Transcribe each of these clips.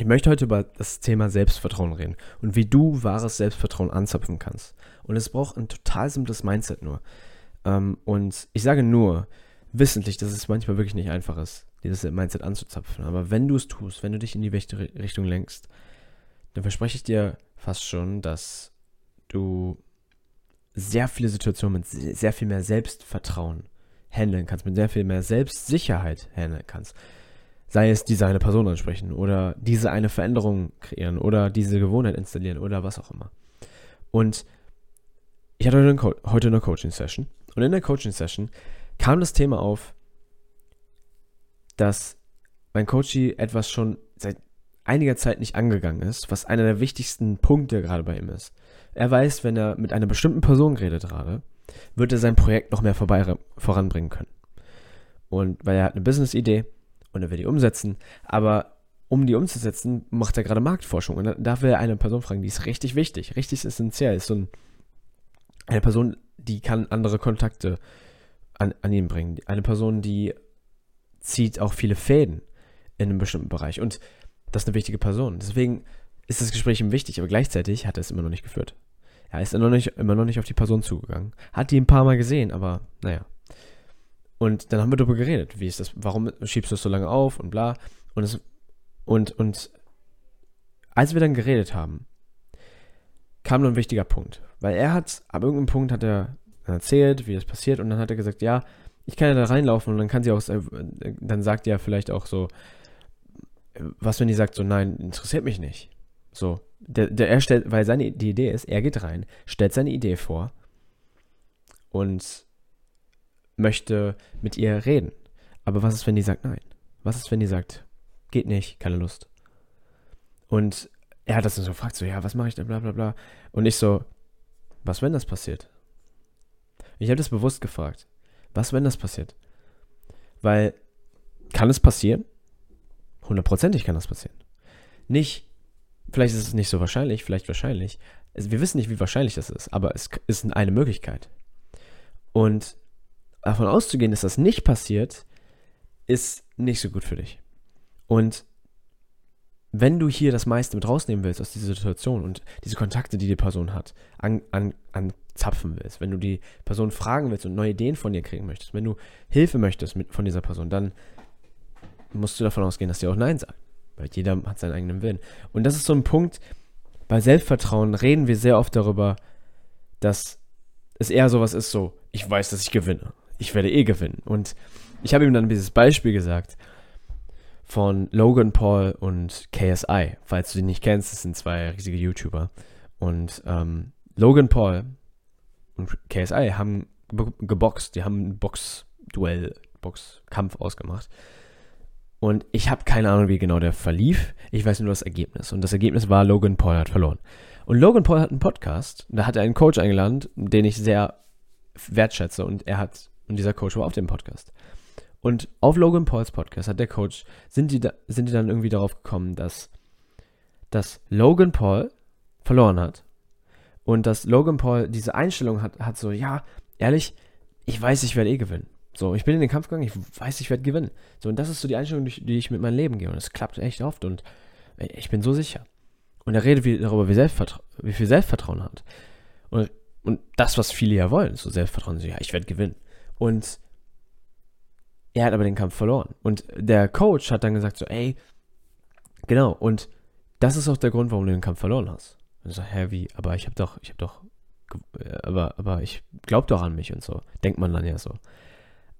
Ich möchte heute über das Thema Selbstvertrauen reden und wie du wahres Selbstvertrauen anzapfen kannst. Und es braucht ein total simples Mindset nur. Ähm, und ich sage nur, wissentlich, dass es manchmal wirklich nicht einfach ist, dieses Mindset anzuzapfen. Aber wenn du es tust, wenn du dich in die rechte Richtung lenkst, dann verspreche ich dir fast schon, dass du sehr viele Situationen mit sehr viel mehr Selbstvertrauen handeln kannst, mit sehr viel mehr Selbstsicherheit handeln kannst. Sei es diese eine Person ansprechen oder diese eine Veränderung kreieren oder diese Gewohnheit installieren oder was auch immer. Und ich hatte heute, eine, heute eine Coaching-Session und in der Coaching-Session kam das Thema auf, dass mein Coachie etwas schon seit einiger Zeit nicht angegangen ist, was einer der wichtigsten Punkte gerade bei ihm ist. Er weiß, wenn er mit einer bestimmten Person redet gerade, wird er sein Projekt noch mehr vorbei, voranbringen können. Und weil er hat eine Business-Idee und er will die umsetzen, aber um die umzusetzen, macht er gerade Marktforschung. Und da will er eine Person fragen, die ist richtig wichtig, richtig essentiell. Ist so ein, eine Person, die kann andere Kontakte an, an ihn bringen. Eine Person, die zieht auch viele Fäden in einem bestimmten Bereich. Und das ist eine wichtige Person. Deswegen ist das Gespräch ihm wichtig, aber gleichzeitig hat er es immer noch nicht geführt. Er ist immer noch, nicht, immer noch nicht auf die Person zugegangen. Hat die ein paar Mal gesehen, aber naja. Und dann haben wir darüber geredet, wie ist das, warum schiebst du es so lange auf und bla. Und es, und, und als wir dann geredet haben, kam noch ein wichtiger Punkt. Weil er hat, ab irgendeinem Punkt hat er erzählt, wie das passiert, und dann hat er gesagt, ja, ich kann ja da reinlaufen und dann kann sie auch, dann sagt er vielleicht auch so, was wenn die sagt so, nein, interessiert mich nicht. So, der, der, er stellt, weil seine die Idee ist, er geht rein, stellt seine Idee vor und möchte mit ihr reden. Aber was ist, wenn die sagt nein? Was ist, wenn die sagt, geht nicht, keine Lust? Und er hat das dann so gefragt, so, ja, was mache ich da, bla bla bla. Und ich so, was, wenn das passiert? Ich habe das bewusst gefragt. Was, wenn das passiert? Weil, kann es passieren? Hundertprozentig kann das passieren. Nicht, vielleicht ist es nicht so wahrscheinlich, vielleicht wahrscheinlich. Wir wissen nicht, wie wahrscheinlich das ist, aber es ist eine Möglichkeit. Und davon auszugehen, dass das nicht passiert, ist nicht so gut für dich. Und wenn du hier das meiste mit rausnehmen willst aus dieser Situation und diese Kontakte, die die Person hat, an, an, anzapfen willst, wenn du die Person fragen willst und neue Ideen von dir kriegen möchtest, wenn du Hilfe möchtest mit, von dieser Person, dann musst du davon ausgehen, dass sie auch Nein sagt. Weil jeder hat seinen eigenen Willen. Und das ist so ein Punkt, bei Selbstvertrauen reden wir sehr oft darüber, dass es eher sowas ist, so, ich weiß, dass ich gewinne. Ich werde eh gewinnen. Und ich habe ihm dann dieses Beispiel gesagt von Logan Paul und KSI. Falls du sie nicht kennst, das sind zwei riesige YouTuber. Und ähm, Logan Paul und KSI haben geboxt, die haben ein Boxduell, Boxkampf ausgemacht. Und ich habe keine Ahnung, wie genau der verlief. Ich weiß nur das Ergebnis. Und das Ergebnis war, Logan Paul hat verloren. Und Logan Paul hat einen Podcast. Da hat er einen Coach eingeladen, den ich sehr wertschätze. Und er hat, und dieser Coach war auf dem Podcast. Und auf Logan Pauls Podcast hat der Coach, sind die, da, sind die dann irgendwie darauf gekommen, dass, dass Logan Paul verloren hat. Und dass Logan Paul diese Einstellung hat, hat so, ja, ehrlich, ich weiß, ich werde eh gewinnen. So, ich bin in den Kampf gegangen, ich weiß, ich werde gewinnen. So, und das ist so die Einstellung, die, die ich mit meinem Leben gehe. Und es klappt echt oft und ich bin so sicher. Und er redet darüber, wie, wie viel Selbstvertrauen er hat. Und, und das, was viele ja wollen, so Selbstvertrauen, so, ja, ich werde gewinnen. Und er hat aber den Kampf verloren. Und der Coach hat dann gesagt, so, ey, genau, und das ist auch der Grund, warum du den Kampf verloren hast. Und so, hä, wie? Aber ich habe doch, ich habe doch, aber, aber ich glaub doch an mich und so. Denkt man dann ja so.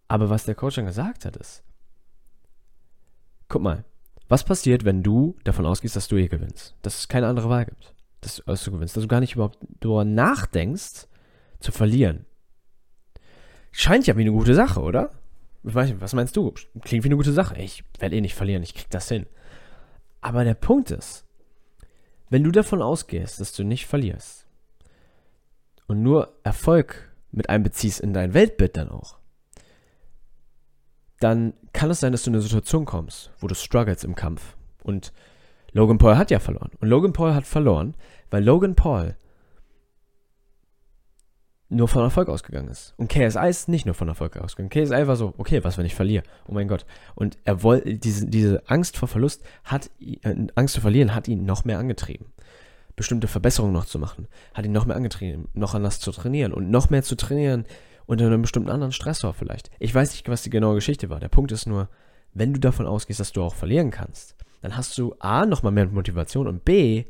Aber was der Coach dann gesagt hat, ist, guck mal, was passiert, wenn du davon ausgehst, dass du eh gewinnst? Dass es keine andere Wahl gibt, dass, dass du gewinnst, dass du gar nicht überhaupt darüber nachdenkst, zu verlieren. Scheint ja wie eine gute Sache, oder? Was meinst du? Klingt wie eine gute Sache. Ich werde eh nicht verlieren, ich krieg das hin. Aber der Punkt ist, wenn du davon ausgehst, dass du nicht verlierst und nur Erfolg mit einbeziehst in dein Weltbild dann auch, dann kann es sein, dass du in eine Situation kommst, wo du struggles im Kampf. Und Logan Paul hat ja verloren. Und Logan Paul hat verloren, weil Logan Paul nur von Erfolg ausgegangen ist. Und KSI ist nicht nur von Erfolg ausgegangen. KSI war so, okay, was, wenn ich verliere? Oh mein Gott. Und er wollte, diese, diese Angst vor Verlust hat, äh, Angst zu verlieren, hat ihn noch mehr angetrieben. Bestimmte Verbesserungen noch zu machen, hat ihn noch mehr angetrieben, noch anders zu trainieren und noch mehr zu trainieren unter einem bestimmten anderen Stressor vielleicht. Ich weiß nicht, was die genaue Geschichte war. Der Punkt ist nur, wenn du davon ausgehst, dass du auch verlieren kannst, dann hast du A, nochmal mehr Motivation und B,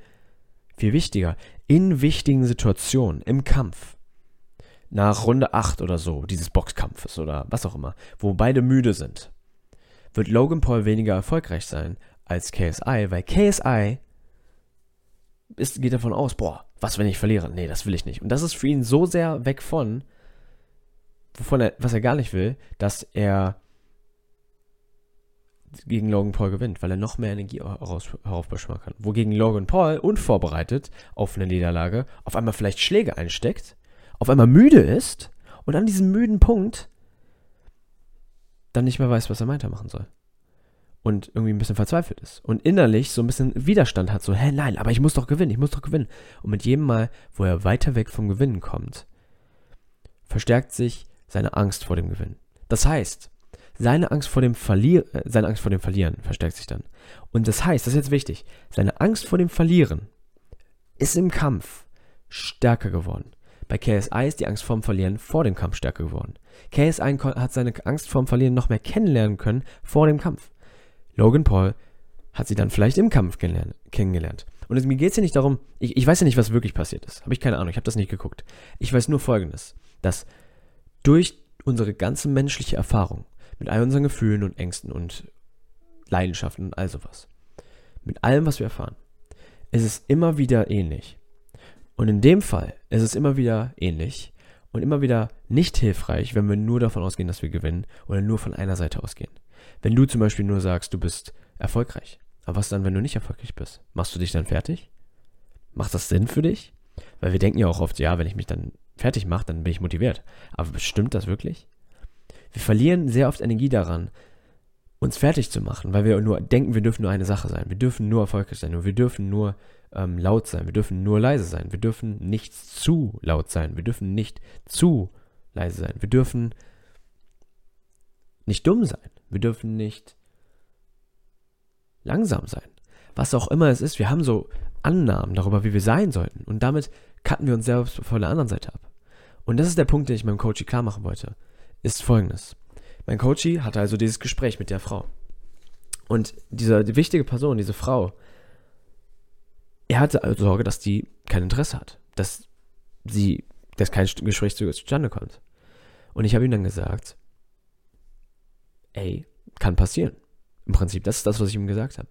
viel wichtiger, in wichtigen Situationen, im Kampf, nach Runde 8 oder so, dieses Boxkampfes oder was auch immer, wo beide müde sind, wird Logan Paul weniger erfolgreich sein als KSI, weil KSI ist, geht davon aus, boah, was, wenn ich verliere? Nee, das will ich nicht. Und das ist für ihn so sehr weg von, wovon er, was er gar nicht will, dass er gegen Logan Paul gewinnt, weil er noch mehr Energie heraufbeschwören kann. Wogegen Logan Paul, unvorbereitet auf eine Niederlage, auf einmal vielleicht Schläge einsteckt auf einmal müde ist und an diesem müden Punkt dann nicht mehr weiß, was er weitermachen soll. Und irgendwie ein bisschen verzweifelt ist. Und innerlich so ein bisschen Widerstand hat, so, hä, nein, aber ich muss doch gewinnen, ich muss doch gewinnen. Und mit jedem Mal, wo er weiter weg vom Gewinnen kommt, verstärkt sich seine Angst vor dem Gewinnen. Das heißt, seine Angst vor dem Verlieren, äh, seine Angst vor dem Verlieren verstärkt sich dann. Und das heißt, das ist jetzt wichtig, seine Angst vor dem Verlieren ist im Kampf stärker geworden. Bei KSI ist die Angst vorm Verlieren vor dem Kampf stärker geworden. KSI hat seine Angst vorm Verlieren noch mehr kennenlernen können vor dem Kampf. Logan Paul hat sie dann vielleicht im Kampf kennengelernt. Und mir geht es hier nicht darum, ich, ich weiß ja nicht, was wirklich passiert ist. Habe ich keine Ahnung, ich habe das nicht geguckt. Ich weiß nur Folgendes, dass durch unsere ganze menschliche Erfahrung, mit all unseren Gefühlen und Ängsten und Leidenschaften und all sowas, mit allem, was wir erfahren, ist es immer wieder ähnlich. Und in dem Fall ist es immer wieder ähnlich und immer wieder nicht hilfreich, wenn wir nur davon ausgehen, dass wir gewinnen oder nur von einer Seite ausgehen. Wenn du zum Beispiel nur sagst, du bist erfolgreich. Aber was dann, wenn du nicht erfolgreich bist? Machst du dich dann fertig? Macht das Sinn für dich? Weil wir denken ja auch oft, ja, wenn ich mich dann fertig mache, dann bin ich motiviert. Aber stimmt das wirklich? Wir verlieren sehr oft Energie daran, uns fertig zu machen, weil wir nur denken, wir dürfen nur eine Sache sein. Wir dürfen nur erfolgreich sein und wir dürfen nur ähm, laut sein, wir dürfen nur leise sein, wir dürfen nicht zu laut sein, wir dürfen nicht zu leise sein, wir dürfen nicht dumm sein, wir dürfen nicht langsam sein. Was auch immer es ist, wir haben so Annahmen darüber, wie wir sein sollten und damit cutten wir uns selbst von der anderen Seite ab. Und das ist der Punkt, den ich meinem Coachy klar machen wollte, ist folgendes. Mein Coachy hatte also dieses Gespräch mit der Frau. Und diese die wichtige Person, diese Frau, er hatte also Sorge, dass die kein Interesse hat, dass sie, dass kein Gespräch zustande kommt. Und ich habe ihm dann gesagt, ey, kann passieren. Im Prinzip, das ist das, was ich ihm gesagt habe.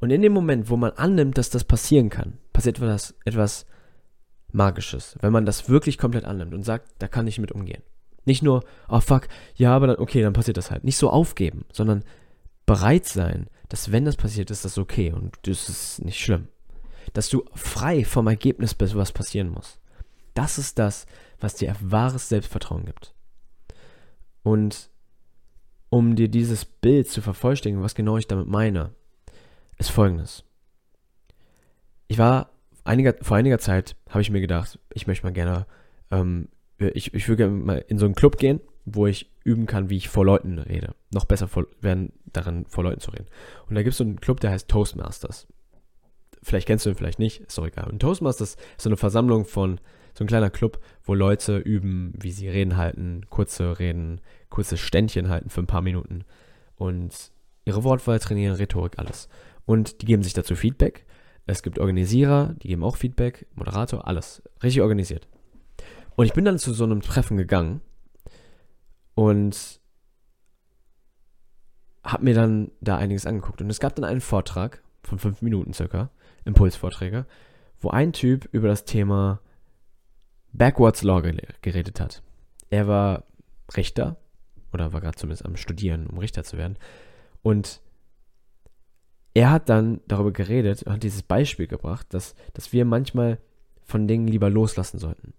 Und in dem Moment, wo man annimmt, dass das passieren kann, passiert etwas, etwas Magisches. Wenn man das wirklich komplett annimmt und sagt, da kann ich mit umgehen. Nicht nur, oh fuck, ja, aber dann, okay, dann passiert das halt. Nicht so aufgeben, sondern bereit sein, dass wenn das passiert, ist das okay und das ist nicht schlimm. Dass du frei vom Ergebnis bist, was passieren muss. Das ist das, was dir wahres Selbstvertrauen gibt. Und um dir dieses Bild zu vervollständigen, was genau ich damit meine, ist folgendes. Ich war einiger, vor einiger Zeit, habe ich mir gedacht, ich möchte mal gerne, ähm, ich, ich würde gerne mal in so einen Club gehen, wo ich üben kann, wie ich vor Leuten rede. Noch besser vor, werden darin, vor Leuten zu reden. Und da gibt es so einen Club, der heißt Toastmasters. Vielleicht kennst du ihn, vielleicht nicht, ist doch egal. Und Toastmasters ist so eine Versammlung von, so ein kleiner Club, wo Leute üben, wie sie Reden halten, kurze Reden, kurze Ständchen halten für ein paar Minuten und ihre Wortwahl trainieren, Rhetorik, alles. Und die geben sich dazu Feedback. Es gibt Organisierer, die geben auch Feedback, Moderator, alles. Richtig organisiert. Und ich bin dann zu so einem Treffen gegangen und habe mir dann da einiges angeguckt. Und es gab dann einen Vortrag von fünf Minuten circa, Impulsvorträge, wo ein Typ über das Thema Backwards Law geredet hat. Er war Richter oder war gerade zumindest am Studieren, um Richter zu werden. Und er hat dann darüber geredet und hat dieses Beispiel gebracht, dass, dass wir manchmal von Dingen lieber loslassen sollten.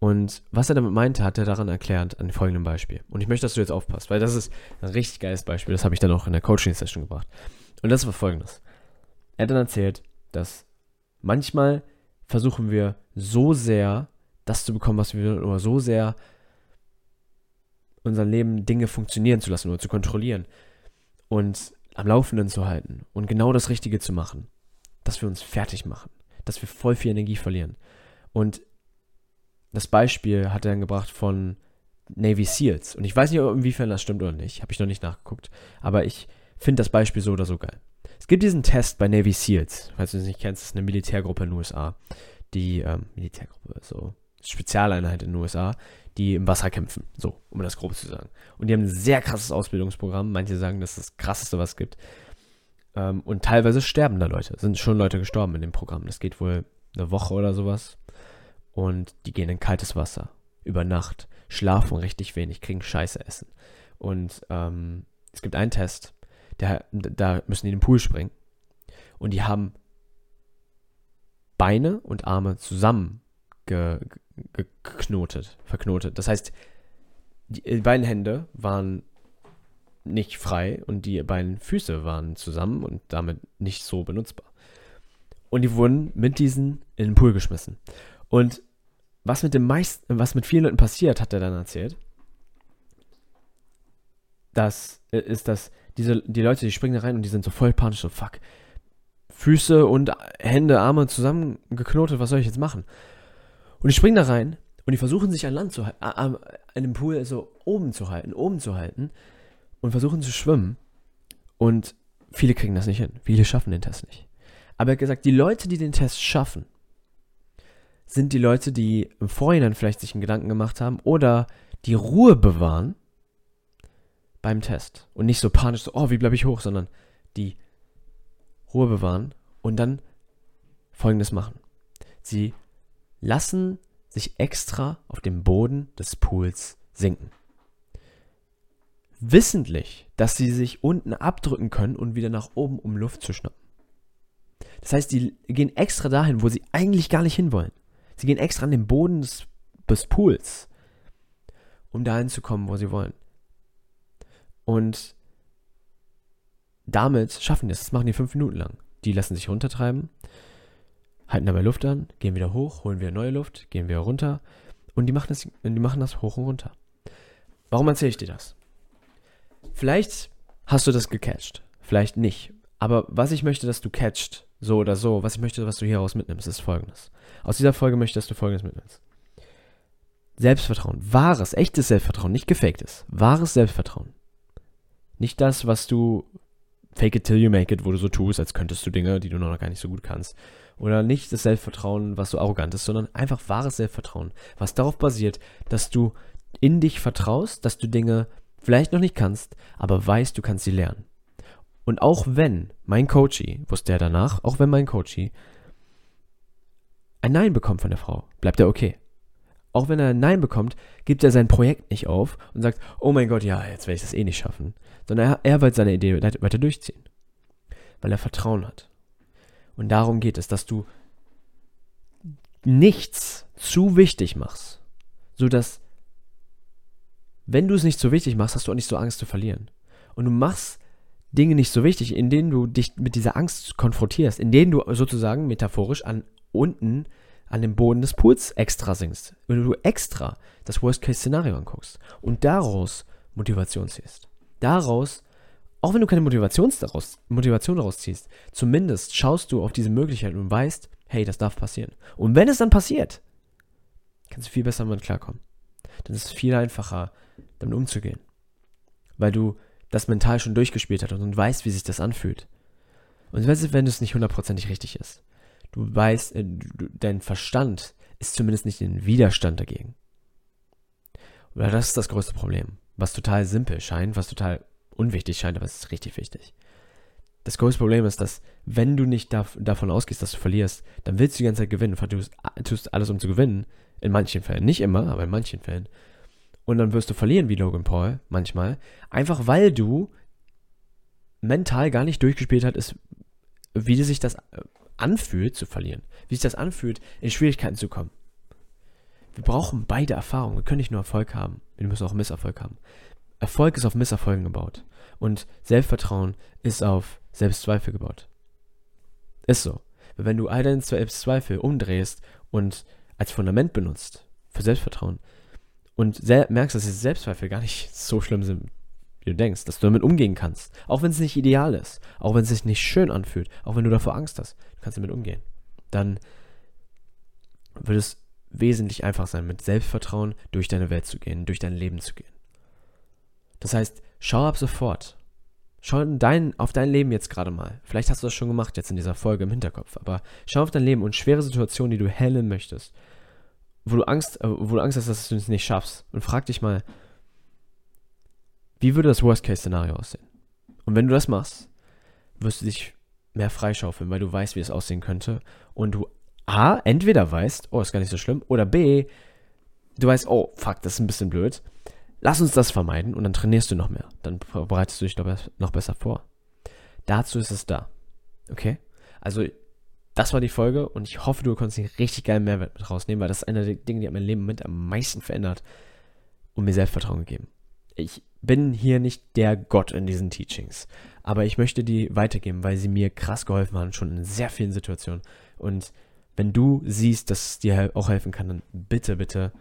Und was er damit meinte, hat er daran erklärt, an folgendem Beispiel. Und ich möchte, dass du jetzt aufpasst, weil das ist ein richtig geiles Beispiel. Das habe ich dann auch in der Coaching-Session gebracht. Und das war folgendes. Er hat dann erzählt, dass manchmal versuchen wir so sehr das zu bekommen, was wir wollen, oder so sehr unser Leben Dinge funktionieren zu lassen oder zu kontrollieren und am Laufenden zu halten und genau das Richtige zu machen, dass wir uns fertig machen, dass wir voll viel Energie verlieren. Und das Beispiel hat er dann gebracht von Navy SEALs. Und ich weiß nicht, inwiefern das stimmt oder nicht. Habe ich noch nicht nachgeguckt. Aber ich finde das Beispiel so oder so geil. Es gibt diesen Test bei Navy SEALs. Falls du es nicht kennst, ist eine Militärgruppe in den USA. Die, ähm, Militärgruppe, so Spezialeinheit in den USA, die im Wasser kämpfen. So, um das grob zu sagen. Und die haben ein sehr krasses Ausbildungsprogramm. Manche sagen, das ist das krasseste, was es gibt. Ähm, und teilweise sterben da Leute. Sind schon Leute gestorben in dem Programm. Das geht wohl eine Woche oder sowas. Und die gehen in kaltes Wasser. Über Nacht. Schlafen richtig wenig, kriegen Scheiße essen. Und ähm, es gibt einen Test, der, da müssen die in den Pool springen. Und die haben Beine und Arme zusammen ge, geknotet, verknotet. Das heißt, die beiden Hände waren nicht frei und die beiden Füße waren zusammen und damit nicht so benutzbar. Und die wurden mit diesen in den Pool geschmissen. Und was mit dem meisten, was mit vielen Leuten passiert, hat er dann erzählt. Das ist, dass diese, die Leute, die springen da rein und die sind so voll panisch, so fuck. Füße und Hände, Arme zusammengeknotet, was soll ich jetzt machen? Und die springen da rein und die versuchen sich an Land zu halten, an dem Pool so oben zu halten, oben zu halten und versuchen zu schwimmen. Und viele kriegen das nicht hin. Viele schaffen den Test nicht. Aber er hat gesagt, die Leute, die den Test schaffen, sind die Leute, die im Vorhinein vielleicht sich einen Gedanken gemacht haben oder die Ruhe bewahren beim Test. Und nicht so panisch so, oh, wie bleibe ich hoch, sondern die Ruhe bewahren und dann folgendes machen. Sie lassen sich extra auf dem Boden des Pools sinken. Wissentlich, dass sie sich unten abdrücken können und wieder nach oben, um Luft zu schnappen. Das heißt, die gehen extra dahin, wo sie eigentlich gar nicht hinwollen. Sie gehen extra an den Boden des, des Pools, um dahin zu kommen, wo sie wollen. Und damit schaffen die es. Das machen die fünf Minuten lang. Die lassen sich runtertreiben halten dabei Luft an, gehen wieder hoch, holen wieder neue Luft, gehen wieder runter und die machen das, die machen das hoch und runter. Warum erzähle ich dir das? Vielleicht hast du das gecatcht, vielleicht nicht. Aber was ich möchte, dass du catcht, so oder so, was ich möchte, was du hieraus mitnimmst, ist folgendes. Aus dieser Folge möchte ich, dass du folgendes mitnimmst. Selbstvertrauen, wahres, echtes Selbstvertrauen, nicht gefaktes, wahres Selbstvertrauen. Nicht das, was du fake it till you make it, wo du so tust, als könntest du Dinge, die du noch gar nicht so gut kannst. Oder nicht das Selbstvertrauen, was so arrogant ist, sondern einfach wahres Selbstvertrauen, was darauf basiert, dass du in dich vertraust, dass du Dinge vielleicht noch nicht kannst, aber weißt, du kannst sie lernen. Und auch wenn mein Coachie, wusste er danach, auch wenn mein Coachie ein Nein bekommt von der Frau, bleibt er okay. Auch wenn er ein Nein bekommt, gibt er sein Projekt nicht auf und sagt, oh mein Gott, ja, jetzt werde ich das eh nicht schaffen. Sondern er, er wird seine Idee weiter durchziehen. Weil er Vertrauen hat. Und darum geht es, dass du nichts zu wichtig machst, sodass, wenn du es nicht so wichtig machst, hast du auch nicht so Angst zu verlieren. Und du machst Dinge nicht so wichtig, in denen du dich mit dieser Angst konfrontierst, in denen du sozusagen metaphorisch an unten an dem Boden des Pools extra sinkst. Wenn du extra das Worst-Case-Szenario anguckst und daraus Motivation ziehst. Daraus auch wenn du keine Motivation daraus, Motivation daraus ziehst, zumindest schaust du auf diese Möglichkeit und weißt, hey, das darf passieren. Und wenn es dann passiert, kannst du viel besser damit klarkommen. Dann ist es viel einfacher, damit umzugehen. Weil du das mental schon durchgespielt hast und weißt, wie sich das anfühlt. Und wenn es nicht hundertprozentig richtig ist, du weißt, äh, dein Verstand ist zumindest nicht in Widerstand dagegen. Oder das ist das größte Problem, was total simpel scheint, was total unwichtig scheint, aber es ist richtig wichtig. Das größte Problem ist, dass wenn du nicht da, davon ausgehst, dass du verlierst, dann willst du die ganze Zeit gewinnen. Du tust alles, um zu gewinnen. In manchen Fällen. Nicht immer, aber in manchen Fällen. Und dann wirst du verlieren wie Logan Paul manchmal. Einfach weil du mental gar nicht durchgespielt hast, wie sich das äh, anfühlt zu verlieren. Wie sich das anfühlt, in Schwierigkeiten zu kommen. Wir brauchen beide Erfahrungen. Wir können nicht nur Erfolg haben. Wir müssen auch Misserfolg haben. Erfolg ist auf Misserfolgen gebaut. Und Selbstvertrauen ist auf Selbstzweifel gebaut. Ist so. Wenn du all deine Selbstzweifel umdrehst und als Fundament benutzt, für Selbstvertrauen. Und merkst, dass diese Selbstzweifel gar nicht so schlimm sind, wie du denkst, dass du damit umgehen kannst. Auch wenn es nicht ideal ist, auch wenn es sich nicht schön anfühlt, auch wenn du davor Angst hast, du kannst damit umgehen. Dann wird es wesentlich einfach sein, mit Selbstvertrauen durch deine Welt zu gehen, durch dein Leben zu gehen. Das heißt, schau ab sofort. Schau dein, auf dein Leben jetzt gerade mal. Vielleicht hast du das schon gemacht jetzt in dieser Folge im Hinterkopf, aber schau auf dein Leben und schwere Situationen, die du handeln möchtest, wo du Angst, äh, wo du Angst hast, dass du es nicht schaffst. Und frag dich mal, wie würde das Worst-Case-Szenario aussehen? Und wenn du das machst, wirst du dich mehr freischaufeln, weil du weißt, wie es aussehen könnte. Und du A, entweder weißt, oh, ist gar nicht so schlimm, oder B, du weißt, oh, fuck, das ist ein bisschen blöd. Lass uns das vermeiden und dann trainierst du noch mehr. Dann bereitest du dich noch besser vor. Dazu ist es da. Okay? Also, das war die Folge und ich hoffe, du konntest einen richtig geilen Mehrwert mit rausnehmen, weil das ist einer der Dinge, die hat mein Leben mit am meisten verändert und mir Selbstvertrauen gegeben. Ich bin hier nicht der Gott in diesen Teachings, aber ich möchte die weitergeben, weil sie mir krass geholfen haben, schon in sehr vielen Situationen. Und wenn du siehst, dass es dir auch helfen kann, dann bitte, bitte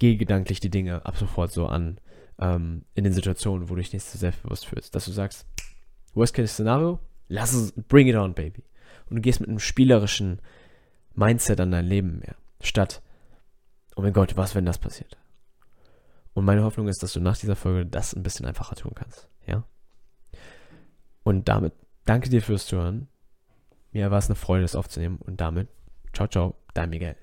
geh gedanklich die Dinge ab sofort so an, ähm, in den Situationen, wo du dich nicht so selbstbewusst fühlst. Dass du sagst, Worst Case Szenario, lass es, bring it on, baby. Und du gehst mit einem spielerischen Mindset an dein Leben mehr. Statt, oh mein Gott, was, wenn das passiert? Und meine Hoffnung ist, dass du nach dieser Folge das ein bisschen einfacher tun kannst. Ja? Und damit danke dir fürs Zuhören. Mir war es eine Freude, das aufzunehmen. Und damit, ciao, ciao, dein Miguel.